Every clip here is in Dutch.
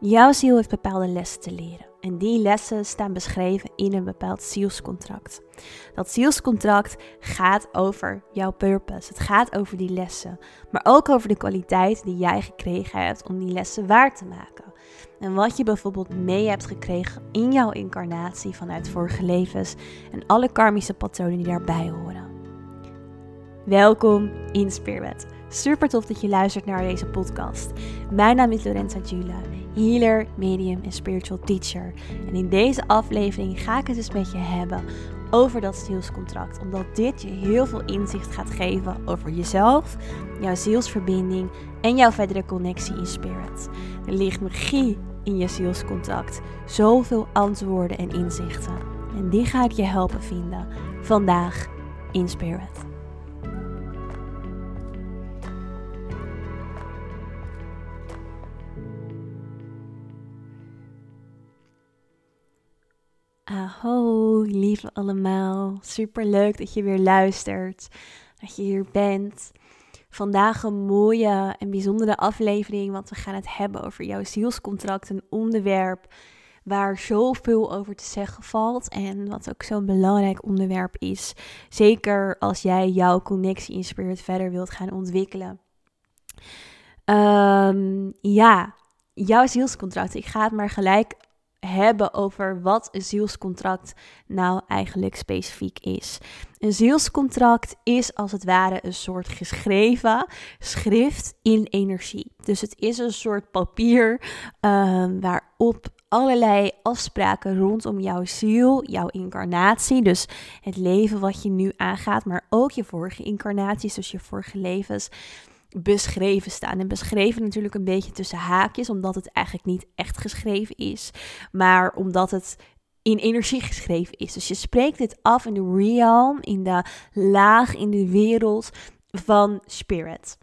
Jouw ziel heeft bepaalde lessen te leren. En die lessen staan beschreven in een bepaald zielscontract. Dat zielscontract gaat over jouw purpose. Het gaat over die lessen. Maar ook over de kwaliteit die jij gekregen hebt om die lessen waar te maken. En wat je bijvoorbeeld mee hebt gekregen in jouw incarnatie vanuit vorige levens. En alle karmische patronen die daarbij horen. Welkom in Spirit. Super tof dat je luistert naar deze podcast. Mijn naam is Lorenza Jula, healer, medium en spiritual teacher. En in deze aflevering ga ik het dus met je hebben over dat zielscontract. Omdat dit je heel veel inzicht gaat geven over jezelf, jouw zielsverbinding en jouw verdere connectie in spirit. Er ligt magie in je zielscontract. Zoveel antwoorden en inzichten. En die ga ik je helpen vinden vandaag in spirit. Aho, lieve allemaal. Super leuk dat je weer luistert, dat je hier bent. Vandaag een mooie en bijzondere aflevering, want we gaan het hebben over jouw zielscontract, een onderwerp waar zoveel over te zeggen valt en wat ook zo'n belangrijk onderwerp is. Zeker als jij jouw connectie in spirit verder wilt gaan ontwikkelen. Um, ja, jouw zielscontract. Ik ga het maar gelijk hebben over wat een zielscontract nou eigenlijk specifiek is. Een zielscontract is als het ware een soort geschreven schrift in energie. Dus het is een soort papier uh, waarop allerlei afspraken rondom jouw ziel, jouw incarnatie, dus het leven wat je nu aangaat, maar ook je vorige incarnaties, dus je vorige levens beschreven staan. En beschreven natuurlijk een beetje tussen haakjes, omdat het eigenlijk niet echt geschreven is, maar omdat het in energie geschreven is. Dus je spreekt dit af in de realm, in de laag, in de wereld van spirit.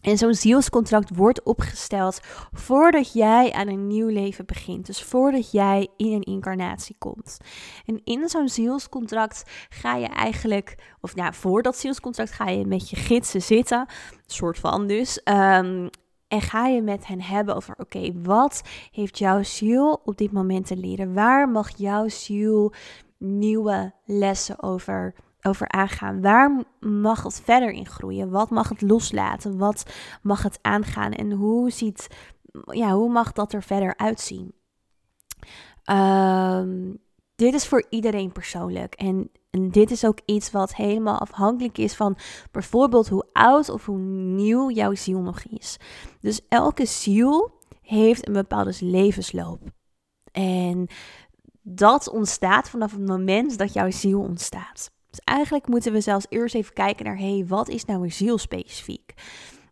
En zo'n zielscontract wordt opgesteld voordat jij aan een nieuw leven begint. Dus voordat jij in een incarnatie komt. En in zo'n zielscontract ga je eigenlijk, of nou, voor dat zielscontract ga je met je gidsen zitten. Soort van dus. Um, en ga je met hen hebben over, oké, wat heeft jouw ziel op dit moment te leren? Waar mag jouw ziel nieuwe lessen over over aangaan. Waar mag het verder in groeien? Wat mag het loslaten? Wat mag het aangaan? En hoe, ziet, ja, hoe mag dat er verder uitzien? Um, dit is voor iedereen persoonlijk. En, dit is ook iets wat helemaal afhankelijk is van bijvoorbeeld hoe oud of hoe nieuw jouw ziel nog is. Dus elke ziel heeft een bepaalde levensloop. En dat ontstaat vanaf het moment dat jouw ziel ontstaat. Dus eigenlijk moeten we zelfs eerst even kijken naar, hé, hey, wat is nou ziel specifiek?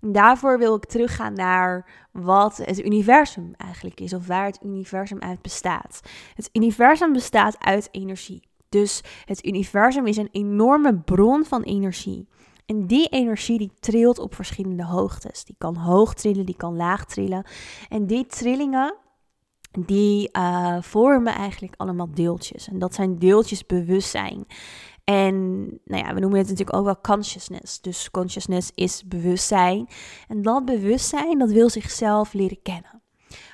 Daarvoor wil ik teruggaan naar wat het universum eigenlijk is, of waar het universum uit bestaat. Het universum bestaat uit energie. Dus het universum is een enorme bron van energie. En die energie die trilt op verschillende hoogtes. Die kan hoog trillen, die kan laag trillen. En die trillingen, die uh, vormen eigenlijk allemaal deeltjes. En dat zijn deeltjes bewustzijn. En nou ja, we noemen het natuurlijk ook wel consciousness. Dus consciousness is bewustzijn. En dat bewustzijn, dat wil zichzelf leren kennen.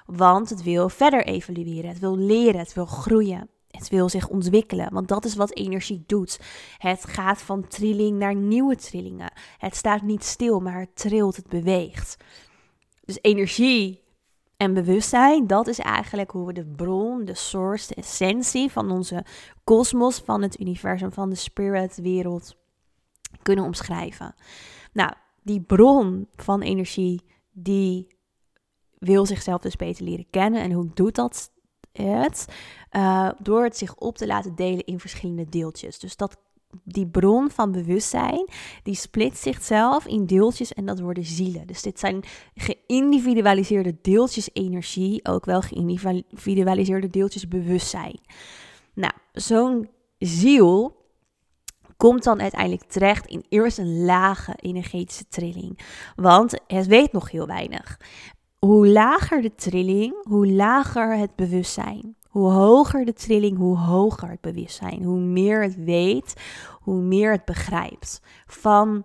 Want het wil verder evolueren, het wil leren, het wil groeien. Het wil zich ontwikkelen, want dat is wat energie doet. Het gaat van trilling naar nieuwe trillingen. Het staat niet stil, maar het trilt, het beweegt. Dus energie en bewustzijn, dat is eigenlijk hoe we de bron, de source, de essentie van onze kosmos, van het universum, van de spirit wereld kunnen omschrijven. Nou, die bron van energie, die wil zichzelf dus beter leren kennen. En hoe doet dat het? Uh, door het zich op te laten delen in verschillende deeltjes. Dus dat die bron van bewustzijn, die splitst zichzelf in deeltjes en dat worden zielen. Dus dit zijn geïndividualiseerde deeltjes energie, ook wel geïndividualiseerde deeltjes bewustzijn. Nou, zo'n ziel komt dan uiteindelijk terecht in eerst een lage energetische trilling, want het weet nog heel weinig. Hoe lager de trilling, hoe lager het bewustzijn. Hoe hoger de trilling, hoe hoger het bewustzijn. Hoe meer het weet, hoe meer het begrijpt van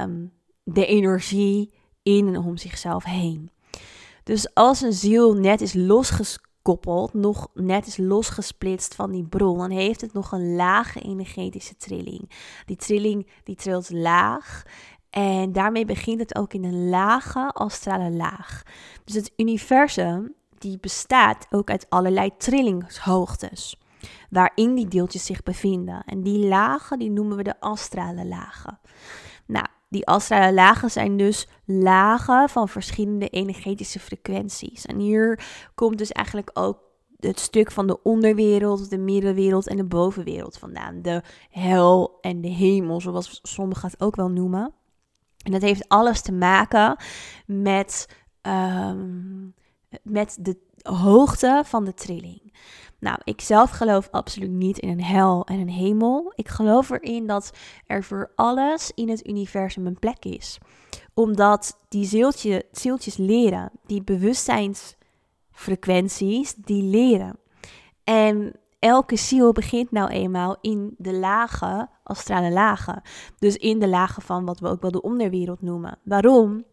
um, de energie in en om zichzelf heen. Dus als een ziel net is losgekoppeld, nog net is losgesplitst van die bron, dan heeft het nog een lage energetische trilling. Die trilling die trilt laag en daarmee begint het ook in een lage astrale laag. Dus het universum die bestaat ook uit allerlei trillingshoogtes waarin die deeltjes zich bevinden. En die lagen, die noemen we de astrale lagen. Nou, die astrale lagen zijn dus lagen van verschillende energetische frequenties. En hier komt dus eigenlijk ook het stuk van de onderwereld, de middenwereld en de bovenwereld vandaan. De hel en de hemel, zoals sommigen het ook wel noemen. En dat heeft alles te maken met, um, met de hoogte van de trilling. Nou, ik zelf geloof absoluut niet in een hel en een hemel. Ik geloof erin dat er voor alles in het universum een plek is. Omdat die zieltje, zieltjes leren, die bewustzijnsfrequenties, die leren. En elke ziel begint nou eenmaal in de lage, astrale lagen. Dus in de lagen van wat we ook wel de onderwereld noemen. Waarom?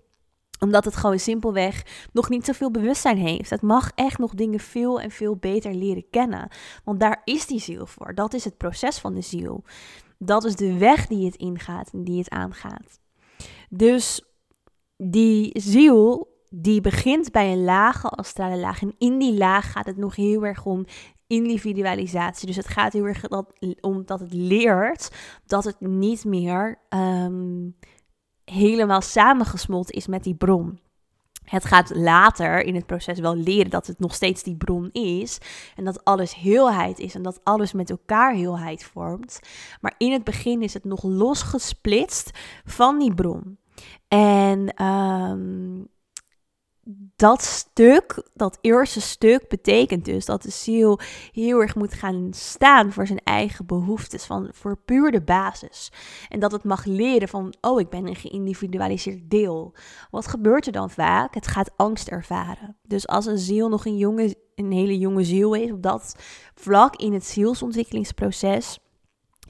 Omdat het gewoon simpelweg nog niet zoveel bewustzijn heeft. Het mag echt nog dingen veel en veel beter leren kennen. Want daar is die ziel voor. Dat is het proces van de ziel. Dat is de weg die het ingaat en die het aangaat. Dus die ziel, die begint bij een lage astrale laag. En in die laag gaat het nog heel erg om individualisatie. Dus het gaat heel erg om dat het leert dat het niet meer ehm, helemaal samengesmolten is met die bron. Het gaat later in het proces wel leren dat het nog steeds die bron is. En dat alles heelheid is en dat alles met elkaar heelheid vormt. Maar in het begin is het nog losgesplitst van die bron. En um, dat stuk, dat eerste stuk, betekent dus dat de ziel heel erg moet gaan staan voor zijn eigen behoeftes, van, voor puur de basis. En dat het mag leren van, oh, ik ben een geïndividualiseerd deel. Wat gebeurt er dan vaak? Het gaat angst ervaren. Dus als een ziel nog een, jonge, een hele jonge ziel is, op dat vlak in het zielsontwikkelingsproces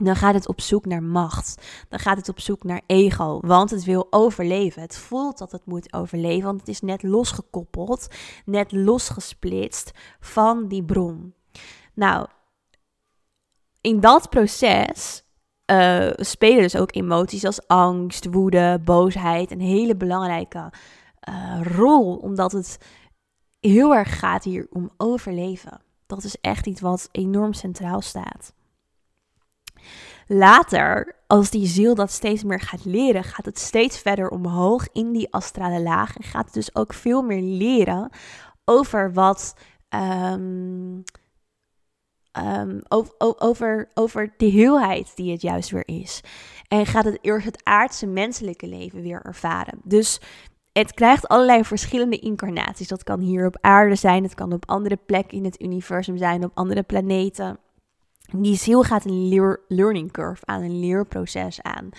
dan gaat het op zoek naar macht. Dan gaat het op zoek naar ego, want het wil overleven. Het voelt dat het moet overleven, want het is net losgekoppeld, net losgesplitst van die bron. Nou, in dat proces uh, spelen dus ook emoties als angst, woede, boosheid een hele belangrijke uh, rol, omdat het heel erg gaat hier om overleven. Dat is echt iets wat enorm centraal staat. Later, als die ziel dat steeds meer gaat leren, gaat het steeds verder omhoog in die astrale laag. En gaat het dus ook veel meer leren over wat. Um, um, over, over, over de heelheid die het juist weer is. En gaat het eerst het aardse menselijke leven weer ervaren. Dus het krijgt allerlei verschillende incarnaties. Dat kan hier op aarde zijn, het kan op andere plekken in het universum zijn, op andere planeten. Die ziel gaat een learning curve aan, een leerproces aan.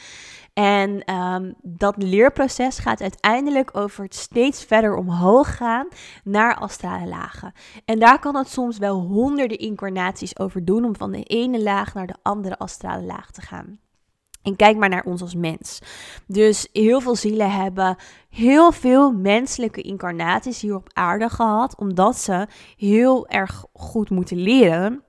En um, dat leerproces gaat uiteindelijk over het steeds verder omhoog gaan naar astrale lagen. En daar kan het soms wel honderden incarnaties over doen om van de ene laag naar de andere astrale laag te gaan. En kijk maar naar ons als mens. Dus heel veel zielen hebben heel veel menselijke incarnaties hier op aarde gehad, omdat ze heel erg goed moeten leren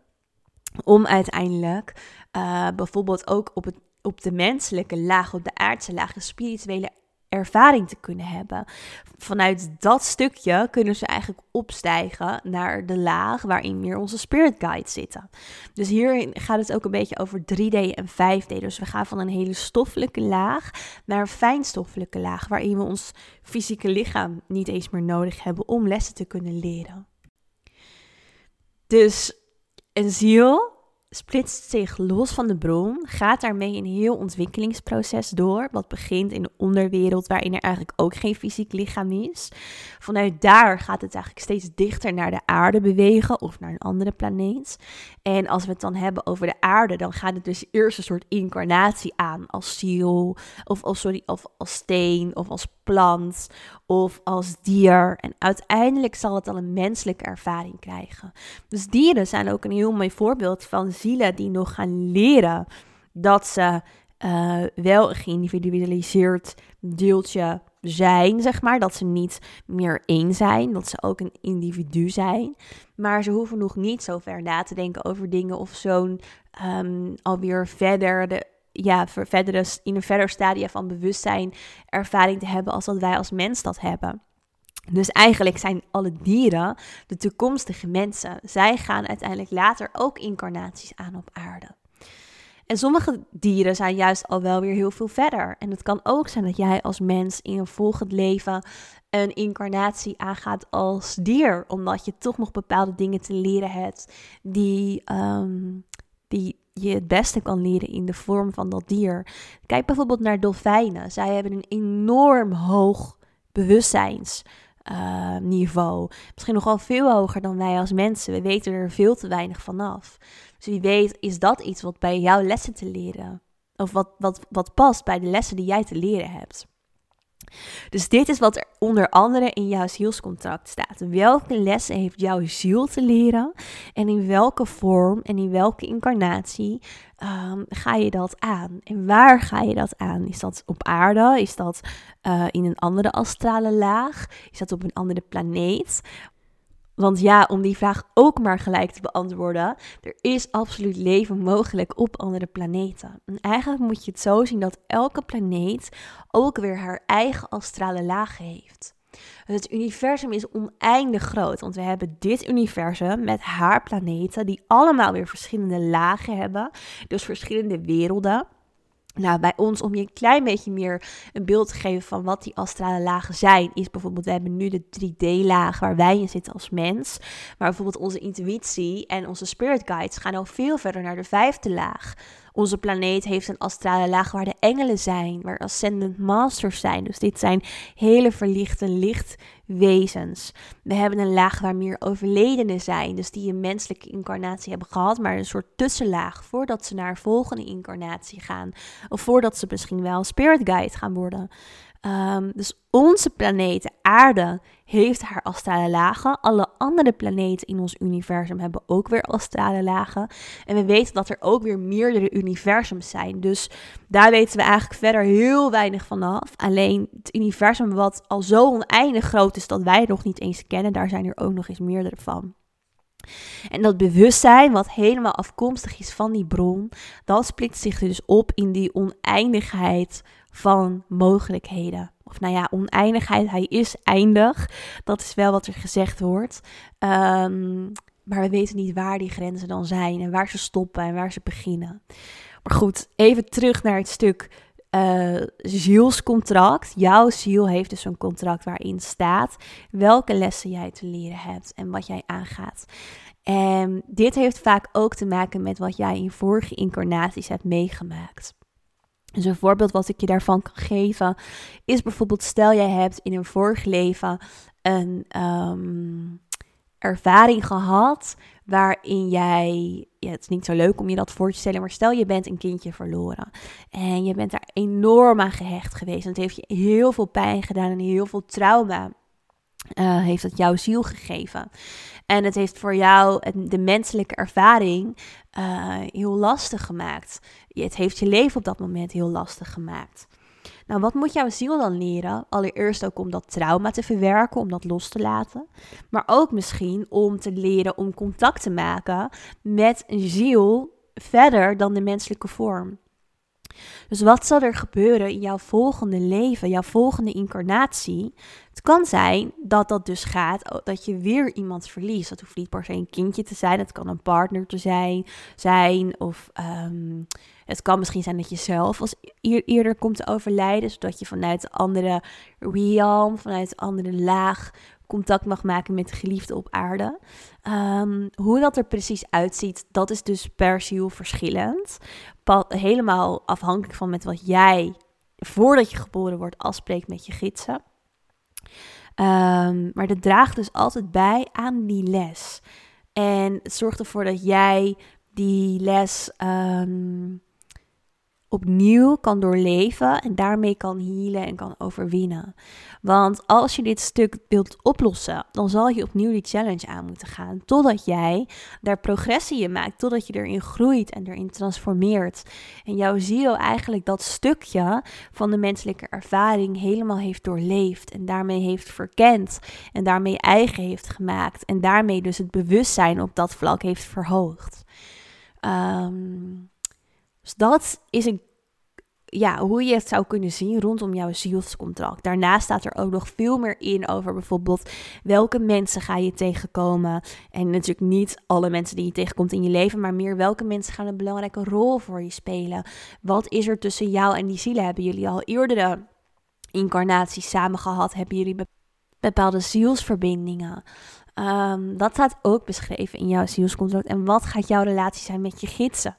om uiteindelijk uh, bijvoorbeeld ook op, het, op de menselijke laag, op de aardse laag, de spirituele ervaring te kunnen hebben. Vanuit dat stukje kunnen ze eigenlijk opstijgen naar de laag waarin meer onze spirit guides zitten. Dus hierin gaat het ook een beetje over 3D en 5D. Dus we gaan van een hele stoffelijke laag naar een fijnstoffelijke laag, waarin we ons fysieke lichaam niet eens meer nodig hebben om lessen te kunnen leren. Dus een ziel splitst zich los van de bron, gaat daarmee een heel ontwikkelingsproces door, wat begint in de onderwereld waarin er eigenlijk ook geen fysiek lichaam is. Vanuit daar gaat het eigenlijk steeds dichter naar de aarde bewegen of naar een andere planeet. En als we het dan hebben over de aarde, dan gaat het dus eerst een soort incarnatie aan als ziel, of, of, sorry, of als steen, of als plant, of als dier. En uiteindelijk zal het dan een menselijke ervaring krijgen. Dus dieren zijn ook een heel mooi voorbeeld van zielen die nog gaan leren dat ze uh, wel een geïndividualiseerd deeltje zijn, zeg maar. Dat ze niet meer één zijn, dat ze ook een individu zijn. Maar ze hoeven nog niet zo ver na te denken over dingen of zo'n um, alweer verder de, ja, verdere, in een verder stadia van bewustzijn ervaring te hebben als dat wij als mens dat hebben. Dus eigenlijk zijn alle dieren de toekomstige mensen. Zij gaan uiteindelijk later ook incarnaties aan op aarde. En sommige dieren zijn juist al wel weer heel veel verder. En het kan ook zijn dat jij als mens in een volgend leven een incarnatie aangaat als dier, omdat je toch nog bepaalde dingen te leren hebt die, um, die je het beste kan leren in de vorm van dat dier. Kijk bijvoorbeeld naar dolfijnen. Zij hebben een enorm hoog bewustzijnsniveau. Uh, Misschien nogal veel hoger dan wij als mensen. We weten er veel te weinig vanaf. Dus wie weet is dat iets wat bij jouw lessen te leren. Of wat, wat, wat past bij de lessen die jij te leren hebt. Dus dit is wat er onder andere in jouw zielscontract staat. Welke lessen heeft jouw ziel te leren? En in welke vorm en in welke incarnatie um, ga je dat aan? En waar ga je dat aan? Is dat op aarde? Is dat uh, in een andere astrale laag? Is dat op een andere planeet? Want ja, om die vraag ook maar gelijk te beantwoorden, er is absoluut leven mogelijk op andere planeten. En eigenlijk moet je het zo zien dat elke planeet ook weer haar eigen astrale lagen heeft. Het universum is oneindig groot, want we hebben dit universum met haar planeten, die allemaal weer verschillende lagen hebben, dus verschillende werelden. Nou, bij ons, om je een klein beetje meer een beeld te geven van wat die astrale lagen zijn, is bijvoorbeeld, we hebben nu de 3D-laag waar wij in zitten als mens. Maar bijvoorbeeld onze intuïtie en onze spirit guides gaan al veel verder naar de vijfde laag. Onze planeet heeft een astrale laag waar de engelen zijn, waar ascendant masters zijn. Dus dit zijn hele verlichte lichtwezens. We hebben een laag waar meer overledenen zijn, dus die een menselijke incarnatie hebben gehad, maar een soort tussenlaag voordat ze naar volgende incarnatie gaan. Of voordat ze misschien wel spirit guide gaan worden. Um, dus onze planeet, aarde, heeft haar astrale lagen. Alle andere planeten in ons universum hebben ook weer astrale lagen. En we weten dat er ook weer meerdere universums zijn. Dus daar weten we eigenlijk verder heel weinig vanaf. Alleen het universum wat al zo oneindig groot is dat wij nog niet eens kennen, daar zijn er ook nog eens meerdere van. En dat bewustzijn, wat helemaal afkomstig is van die bron, dat splitst zich dus op in die oneindigheid van mogelijkheden. Of nou ja, oneindigheid, hij is eindig. Dat is wel wat er gezegd wordt. Um, maar we weten niet waar die grenzen dan zijn en waar ze stoppen en waar ze beginnen. Maar goed, even terug naar het stuk uh, zielscontract. Jouw ziel heeft dus een contract waarin staat welke lessen jij te leren hebt en wat jij aangaat. En dit heeft vaak ook te maken met wat jij in vorige incarnaties hebt meegemaakt. Dus een voorbeeld wat ik je daarvan kan geven is bijvoorbeeld stel jij hebt in een vorig leven een um, ervaring gehad waarin jij, ja, het is niet zo leuk om je dat voor te stellen, maar stel je bent een kindje verloren en je bent daar enorm aan gehecht geweest en het heeft je heel veel pijn gedaan en heel veel trauma uh, heeft het jouw ziel gegeven. En het heeft voor jou de menselijke ervaring uh, heel lastig gemaakt. Het heeft je leven op dat moment heel lastig gemaakt. Nou, wat moet jouw ziel dan leren? Allereerst ook om dat trauma te verwerken, om dat los te laten. Maar ook misschien om te leren om contact te maken met een ziel verder dan de menselijke vorm. Dus wat zal er gebeuren in jouw volgende leven, jouw volgende incarnatie? Het kan zijn dat dat dus gaat dat je weer iemand verliest. Dat hoeft niet per se een kindje te zijn, het kan een partner te zijn, zijn of um, het kan misschien zijn dat je zelf als eerder komt te overlijden, zodat je vanuit een andere realm, vanuit een andere laag contact mag maken met de geliefde op aarde. Um, hoe dat er precies uitziet, dat is dus per ziel verschillend. helemaal afhankelijk van met wat jij, voordat je geboren wordt, afspreekt met je gidsen. Um, maar dat draagt dus altijd bij aan die les. En het zorgt ervoor dat jij die les um, opnieuw kan doorleven en daarmee kan healen en kan overwinnen. Want als je dit stuk wilt oplossen, dan zal je opnieuw die challenge aan moeten gaan. Totdat jij daar progressie in maakt, totdat je erin groeit en erin transformeert. En jouw ziel eigenlijk dat stukje van de menselijke ervaring helemaal heeft doorleefd en daarmee heeft verkend en daarmee eigen heeft gemaakt en daarmee dus het bewustzijn op dat vlak heeft verhoogd. Um, dus dat is een, ja, hoe je het zou kunnen zien rondom jouw zielscontract. Daarnaast staat er ook nog veel meer in over bijvoorbeeld welke mensen ga je tegenkomen. En natuurlijk niet alle mensen die je tegenkomt in je leven, maar meer welke mensen gaan een belangrijke rol voor je spelen. Wat is er tussen jou en die zielen? Hebben jullie al eerdere incarnaties samen gehad? Hebben jullie bepaalde zielsverbindingen? Um, dat staat ook beschreven in jouw zielscontract. En wat gaat jouw relatie zijn met je gidsen?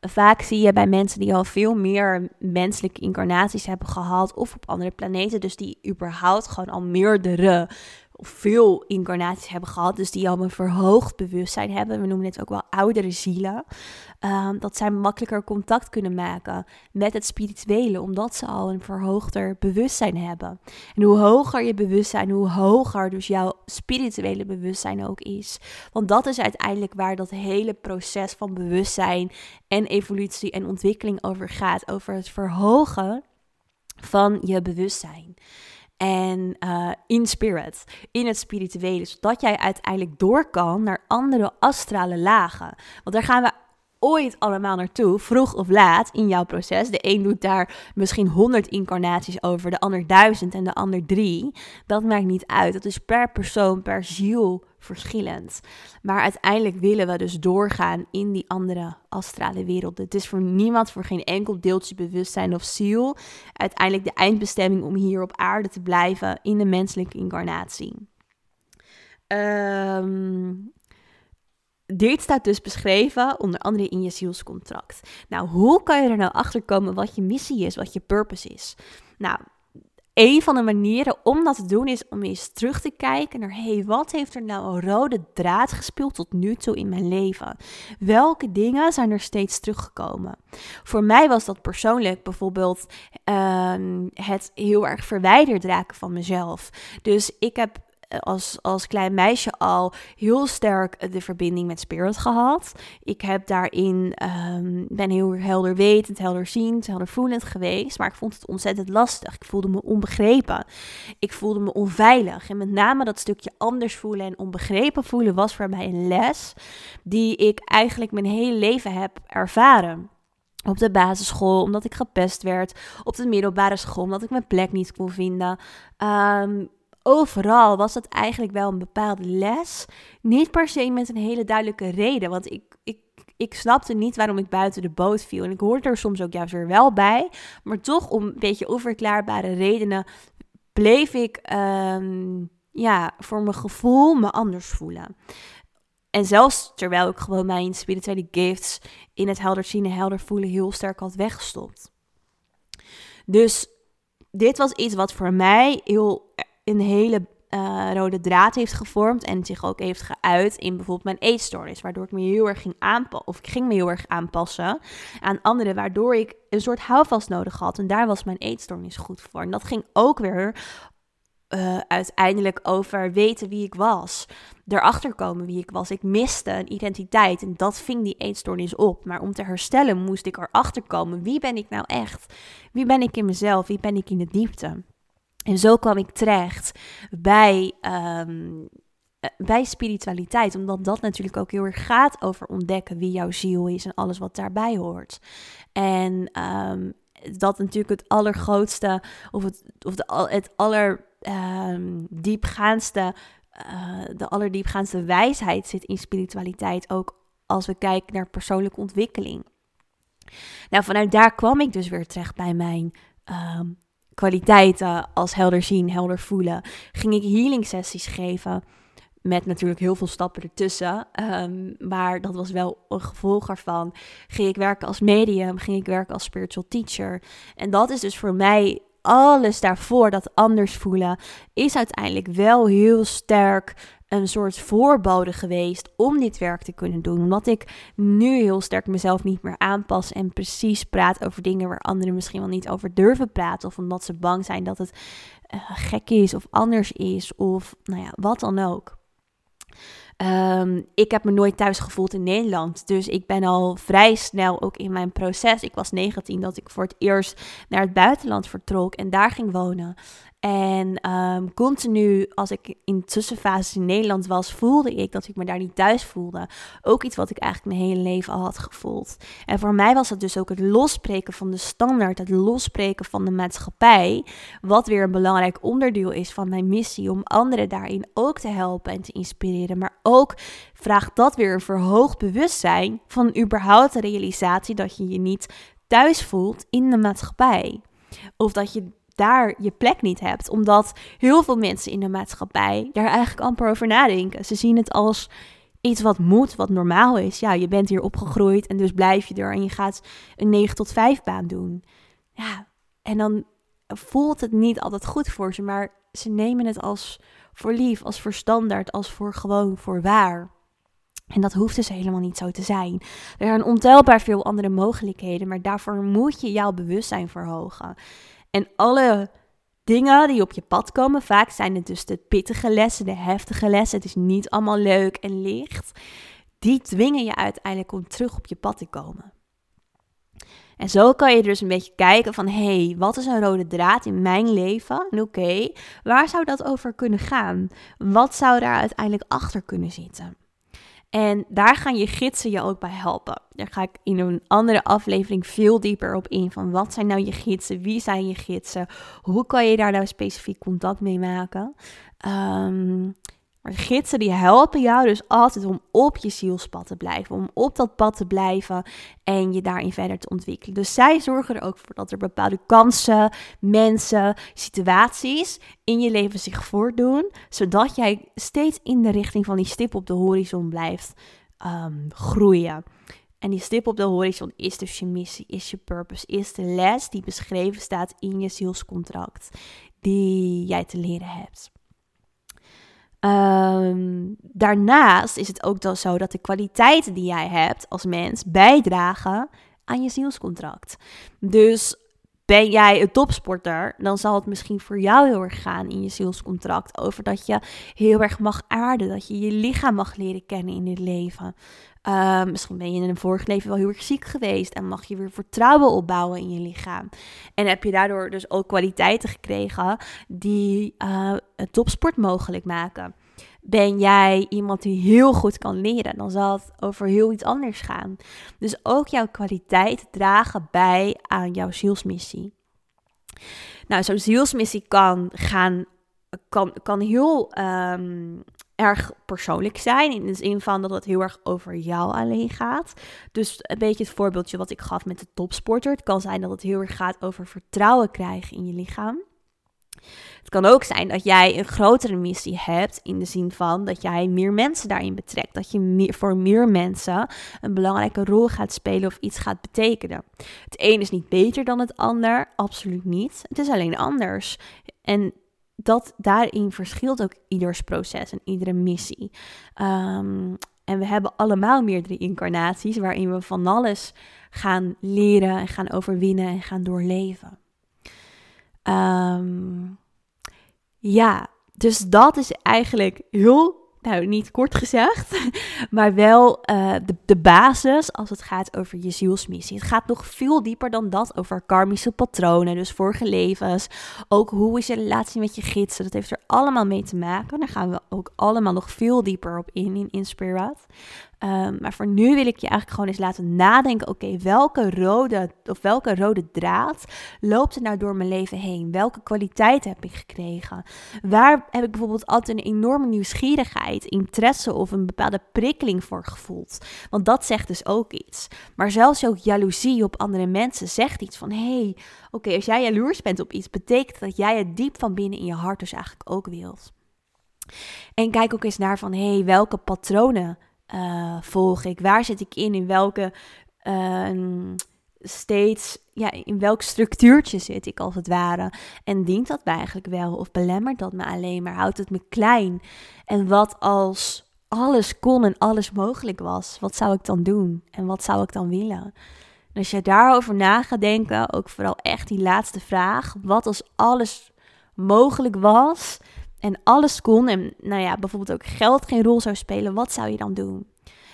Vaak zie je bij mensen die al veel meer menselijke incarnaties hebben gehad of op andere planeten, dus die überhaupt gewoon al meerdere of veel incarnaties hebben gehad, dus die al een verhoogd bewustzijn hebben. We noemen het ook wel oudere zielen. Ehm, dat zij makkelijker contact kunnen maken met het spirituele, omdat ze al een verhoogder bewustzijn hebben. En hoe hoger je bewustzijn, hoe hoger dus jouw spirituele bewustzijn ook is. Want dat is uiteindelijk waar dat hele proces van bewustzijn en evolutie en ontwikkeling over gaat. Over het verhogen van je bewustzijn en uh, in spirit, in het spirituele, zodat jij uiteindelijk door kan naar andere astrale lagen. Want daar gaan we ooit allemaal naartoe, vroeg of laat in jouw proces. De een doet daar misschien honderd incarnaties over, de ander duizend en de ander drie. Dat maakt niet uit. Dat is per persoon, per ziel verschillend. Maar uiteindelijk willen we dus doorgaan in die andere astrale werelden. Het is voor niemand, voor geen enkel deeltje bewustzijn of ziel, uiteindelijk de eindbestemming om hier op aarde te blijven in de menselijke incarnatie. Um, dit staat dus beschreven onder andere in je zielscontract. Nou, hoe kan je er nou achter komen wat je missie is, wat je purpose is? Nou, een van de manieren om dat te doen is om eens terug te kijken naar: hé, hey, wat heeft er nou een rode draad gespeeld tot nu toe in mijn leven? Welke dingen zijn er steeds teruggekomen? Voor mij was dat persoonlijk bijvoorbeeld uh, het heel erg verwijderd raken van mezelf. Dus ik heb als, als klein meisje al heel sterk de verbinding met spirit gehad. Ik heb daarin, um, ben heel helderwetend, helderziend, heldervoelend geweest. Maar ik vond het ontzettend lastig. Ik voelde me onbegrepen. Ik voelde me onveilig. En met name dat stukje anders voelen en onbegrepen voelen was voor mij een les die ik eigenlijk mijn hele leven heb ervaren op de basisschool, omdat ik gepest werd. Op de middelbare school, omdat ik mijn plek niet kon vinden. Um, overal was dat eigenlijk wel een bepaalde les. Niet per se met een hele duidelijke reden. Want ik, ik, ik snapte niet waarom ik buiten de boot viel. En ik hoorde er soms ook juist weer wel bij. Maar toch om een beetje onverklaarbare redenen bleef ik ehm, ja, voor mijn gevoel me anders voelen. En zelfs terwijl ik gewoon mijn spirituele gifts in het helder zien en helder voelen heel sterk had weggestopt. Dus dit was iets wat voor mij heel een hele uh, rode draad heeft gevormd en zich ook heeft geuit in bijvoorbeeld mijn eetstoornis, waardoor ik me heel erg ging aanpassen, of ik ging me heel erg aanpassen aan anderen, waardoor ik een soort houvast nodig had en daar was mijn eetstoornis goed voor. En dat ging ook weer uh, uiteindelijk over weten wie ik was, erachter komen wie ik was. Ik miste een identiteit en dat ving die eetstoornis op. Maar om te herstellen moest ik erachter komen, wie ben ik nou echt? Wie ben ik in mezelf? Wie ben ik in de diepte? En zo kwam ik terecht bij, ehm, eh, bij spiritualiteit, omdat dat natuurlijk ook heel erg gaat over ontdekken wie jouw ziel is en alles wat daarbij hoort. En um, dat natuurlijk het allergrootste, of het, of de, het allerdiepgaandste, um, uh, de allerdiepgaandste wijsheid zit in spiritualiteit, ook als we kijken naar persoonlijke ontwikkeling. Nou, vanuit daar kwam ik dus weer terecht bij mijn kwaliteiten als helder zien, helder voelen, ging ik healing sessies geven. Met natuurlijk heel veel stappen ertussen. Um, maar dat was wel een gevolg ervan. Ging ik werken als medium, ging ik werken als spiritual teacher. En dat is dus voor mij alles daarvoor, dat anders voelen, is uiteindelijk wel heel sterk een soort voorbode geweest om dit werk te kunnen doen. Omdat ik nu heel sterk mezelf niet meer aanpas en precies praat over dingen waar anderen misschien wel niet over durven praten. Of omdat ze bang zijn dat het uh, gek is of anders is of nou ja, wat dan ook. Um, ik heb me nooit thuis gevoeld in Nederland. Dus ik ben al vrij snel ook in mijn proces. Ik was 19 dat ik voor het eerst naar het buitenland vertrok en daar ging wonen. En um, continu, als ik in tussenfases in Nederland was, voelde ik dat ik me daar niet thuis voelde. Ook iets wat ik eigenlijk mijn hele leven al had gevoeld. En voor mij was dat dus ook het losspreken van de standaard, het losspreken van de maatschappij. Wat weer een belangrijk onderdeel is van mijn missie, om anderen daarin ook te helpen en te inspireren. Maar ook vraagt dat weer een verhoogd bewustzijn van überhaupt de realisatie dat je je niet thuis voelt in de maatschappij. Of dat je daar je plek niet hebt. Omdat heel veel mensen in de maatschappij daar eigenlijk amper over nadenken. Ze zien het als iets wat moet, wat normaal is. Ja, je bent hier opgegroeid en dus blijf je er en je gaat een 9 tot 5 baan doen. Ja, en dan voelt het niet altijd goed voor ze, maar ze nemen het als voor lief, als voor standaard, als voor gewoon voor waar. En dat hoeft dus helemaal niet zo te zijn. Er zijn ontelbaar veel andere mogelijkheden, maar daarvoor moet je jouw bewustzijn verhogen. En alle dingen die op je pad komen, vaak zijn het dus de pittige lessen, de heftige lessen. Het is niet allemaal leuk en licht. Die dwingen je uiteindelijk om terug op je pad te komen. En zo kan je dus een beetje kijken van, hé, hey, wat is een rode draad in mijn leven? En oké, waar zou dat over kunnen gaan? Wat zou daar uiteindelijk achter kunnen zitten? En daar gaan je gidsen je ook bij helpen. Daar ga ik in een andere aflevering veel dieper op in. Van wat zijn nou je gidsen? Wie zijn je gidsen? Hoe kan je daar nou specifiek contact mee maken? Um, maar gidsen die helpen jou dus altijd om op je zielspad te blijven, om op dat pad te blijven en je daarin verder te ontwikkelen. Dus zij zorgen er ook voor dat er bepaalde kansen, mensen, situaties in je leven zich voordoen, zodat jij steeds in de richting van die stip op de horizon blijft um, groeien. En die stip op de horizon is dus je missie, is je purpose, is de les die beschreven staat in je zielscontract, die jij te leren hebt. Um, daarnaast is het ook dan zo dat de kwaliteiten die jij hebt als mens bijdragen aan je zielscontract. Dus ben jij een topsporter, dan zal het misschien voor jou heel erg gaan in je zielscontract. Over dat je heel erg mag aarden, dat je je lichaam mag leren kennen in dit leven. Uh, misschien ben je in een vorig leven wel heel erg ziek geweest en mag je weer vertrouwen opbouwen in je lichaam. En heb je daardoor dus ook kwaliteiten gekregen die uh, topsport mogelijk maken. Ben jij iemand die heel goed kan leren, dan zal het over heel iets anders gaan. Dus ook jouw kwaliteit dragen bij aan jouw zielsmissie. Nou, zo'n zielsmissie kan gaan, kan, kan heel um, erg persoonlijk zijn. In de zin van dat het heel erg over jou alleen gaat. Dus een beetje het voorbeeldje wat ik gaf met de topsporter. Het kan zijn dat het heel erg gaat over vertrouwen krijgen in je lichaam. Het kan ook zijn dat jij een grotere missie hebt in de zin van dat jij meer mensen daarin betrekt. Dat je meer, voor meer mensen een belangrijke rol gaat spelen of iets gaat betekenen. Het een is niet beter dan het ander, absoluut niet. Het is alleen anders. En dat daarin verschilt ook ieders proces en iedere missie. Um, en we hebben allemaal meerdere incarnaties waarin we van alles gaan leren en gaan overwinnen en gaan doorleven. Um, ja, dus dat is eigenlijk heel nou niet kort gezegd, maar wel uh, de, de basis als het gaat over je zielsmissie. Het gaat nog veel dieper dan dat over karmische patronen, dus vorige levens. Ook hoe is je relatie met je gidsen, dat heeft er allemaal mee te maken. Daar gaan we ook allemaal nog veel dieper op in in Inspirat. Um, maar voor nu wil ik je eigenlijk gewoon eens laten nadenken: oké, welke rode of welke rode draad loopt er nou door mijn leven heen? Welke kwaliteit heb ik gekregen? Waar heb ik bijvoorbeeld altijd een enorme nieuwsgierigheid, interesse of een bepaalde prikkeling voor gevoeld? Want dat zegt dus ook iets. Maar zelfs ook jaloezie op andere mensen zegt iets van: hé, hey, oké, als jij jaloers bent op iets, betekent dat jij het diep van binnen in je hart dus eigenlijk ook wilt. En kijk ook eens naar van: hé, hey, welke patronen uh, volg ik? Waar zit ik in? In welke uh, steeds, ja, in welk structuurtje zit ik als het ware? En dient dat me eigenlijk wel? Of belemmert dat me alleen maar? Houdt het me klein? En wat als alles kon en alles mogelijk was? Wat zou ik dan doen? En wat zou ik dan willen? En als je daarover na gaat denken, ook vooral echt die laatste vraag: wat als alles mogelijk was en alles kon en nou ja, bijvoorbeeld ook geld geen rol zou spelen, wat zou je dan doen?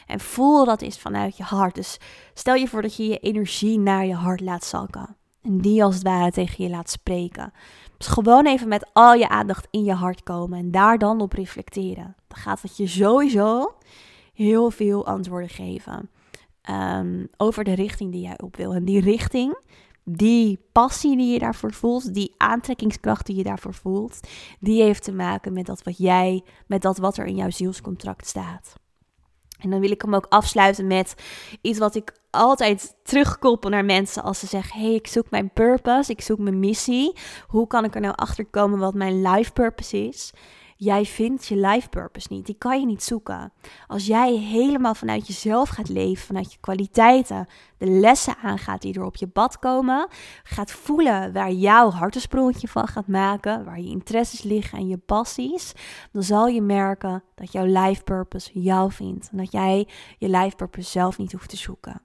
En voel dat is vanuit je hart. Dus stel je voor dat je je energie naar je hart laat zakken. En die als het ware tegen je laat spreken. Dus gewoon even met al je aandacht in je hart komen en daar dan op reflecteren. Dan gaat het je sowieso heel veel antwoorden geven um, over de richting die jij op wil. En die richting, die passie die je daarvoor voelt, die aantrekkingskracht die je daarvoor voelt, die heeft te maken met dat wat jij, met dat wat er in jouw zielscontract staat. En dan wil ik hem ook afsluiten met iets wat ik altijd terugkoppel naar mensen als ze zeggen: hey, ik zoek mijn purpose, ik zoek mijn missie. Hoe kan ik er nou achter komen wat mijn life purpose is? Jij vindt je life purpose niet. Die kan je niet zoeken. Als jij helemaal vanuit jezelf gaat leven, vanuit je kwaliteiten, de lessen aangaat die er op je bad komen, gaat voelen waar jouw hartensprongetje van gaat maken, waar je interesses liggen en je passies, dan zal je merken dat jouw life purpose jou vindt. En dat jij je life purpose zelf niet hoeft te zoeken.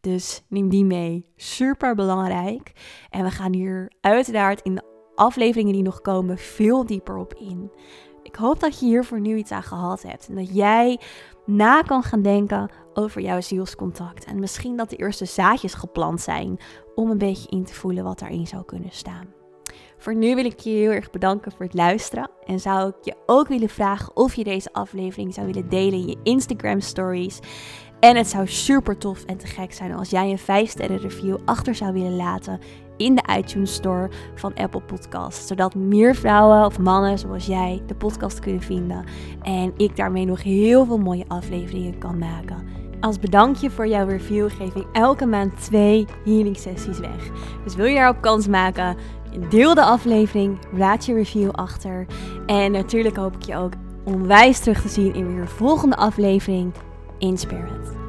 Dus neem die mee. Super belangrijk. En we gaan hier uiteraard in de afleveringen die nog komen veel dieper op in. Ik hoop dat je hier voor nu iets aan gehad hebt en dat jij na kan gaan denken over jouw zielscontact. En misschien dat de eerste zaadjes geplant zijn om een beetje in te voelen wat daarin zou kunnen staan. Voor nu wil ik je heel erg bedanken voor het luisteren. En zou ik je ook willen vragen of je deze aflevering zou willen delen in je Instagram stories. En het zou super tof en te gek zijn als jij een 5 sterren review achter zou willen laten in de iTunes Store van Apple Podcasts. Zodat meer vrouwen of mannen zoals jij de podcast kunnen vinden. En ik daarmee nog heel veel mooie afleveringen kan maken. Als bedankje voor jouw review geef ik elke maand twee healing sessies weg. Dus wil je daarop kans maken? Deel de aflevering, laat je review achter. En natuurlijk hoop ik je ook onwijs terug te zien in weer volgende aflevering in Spirit.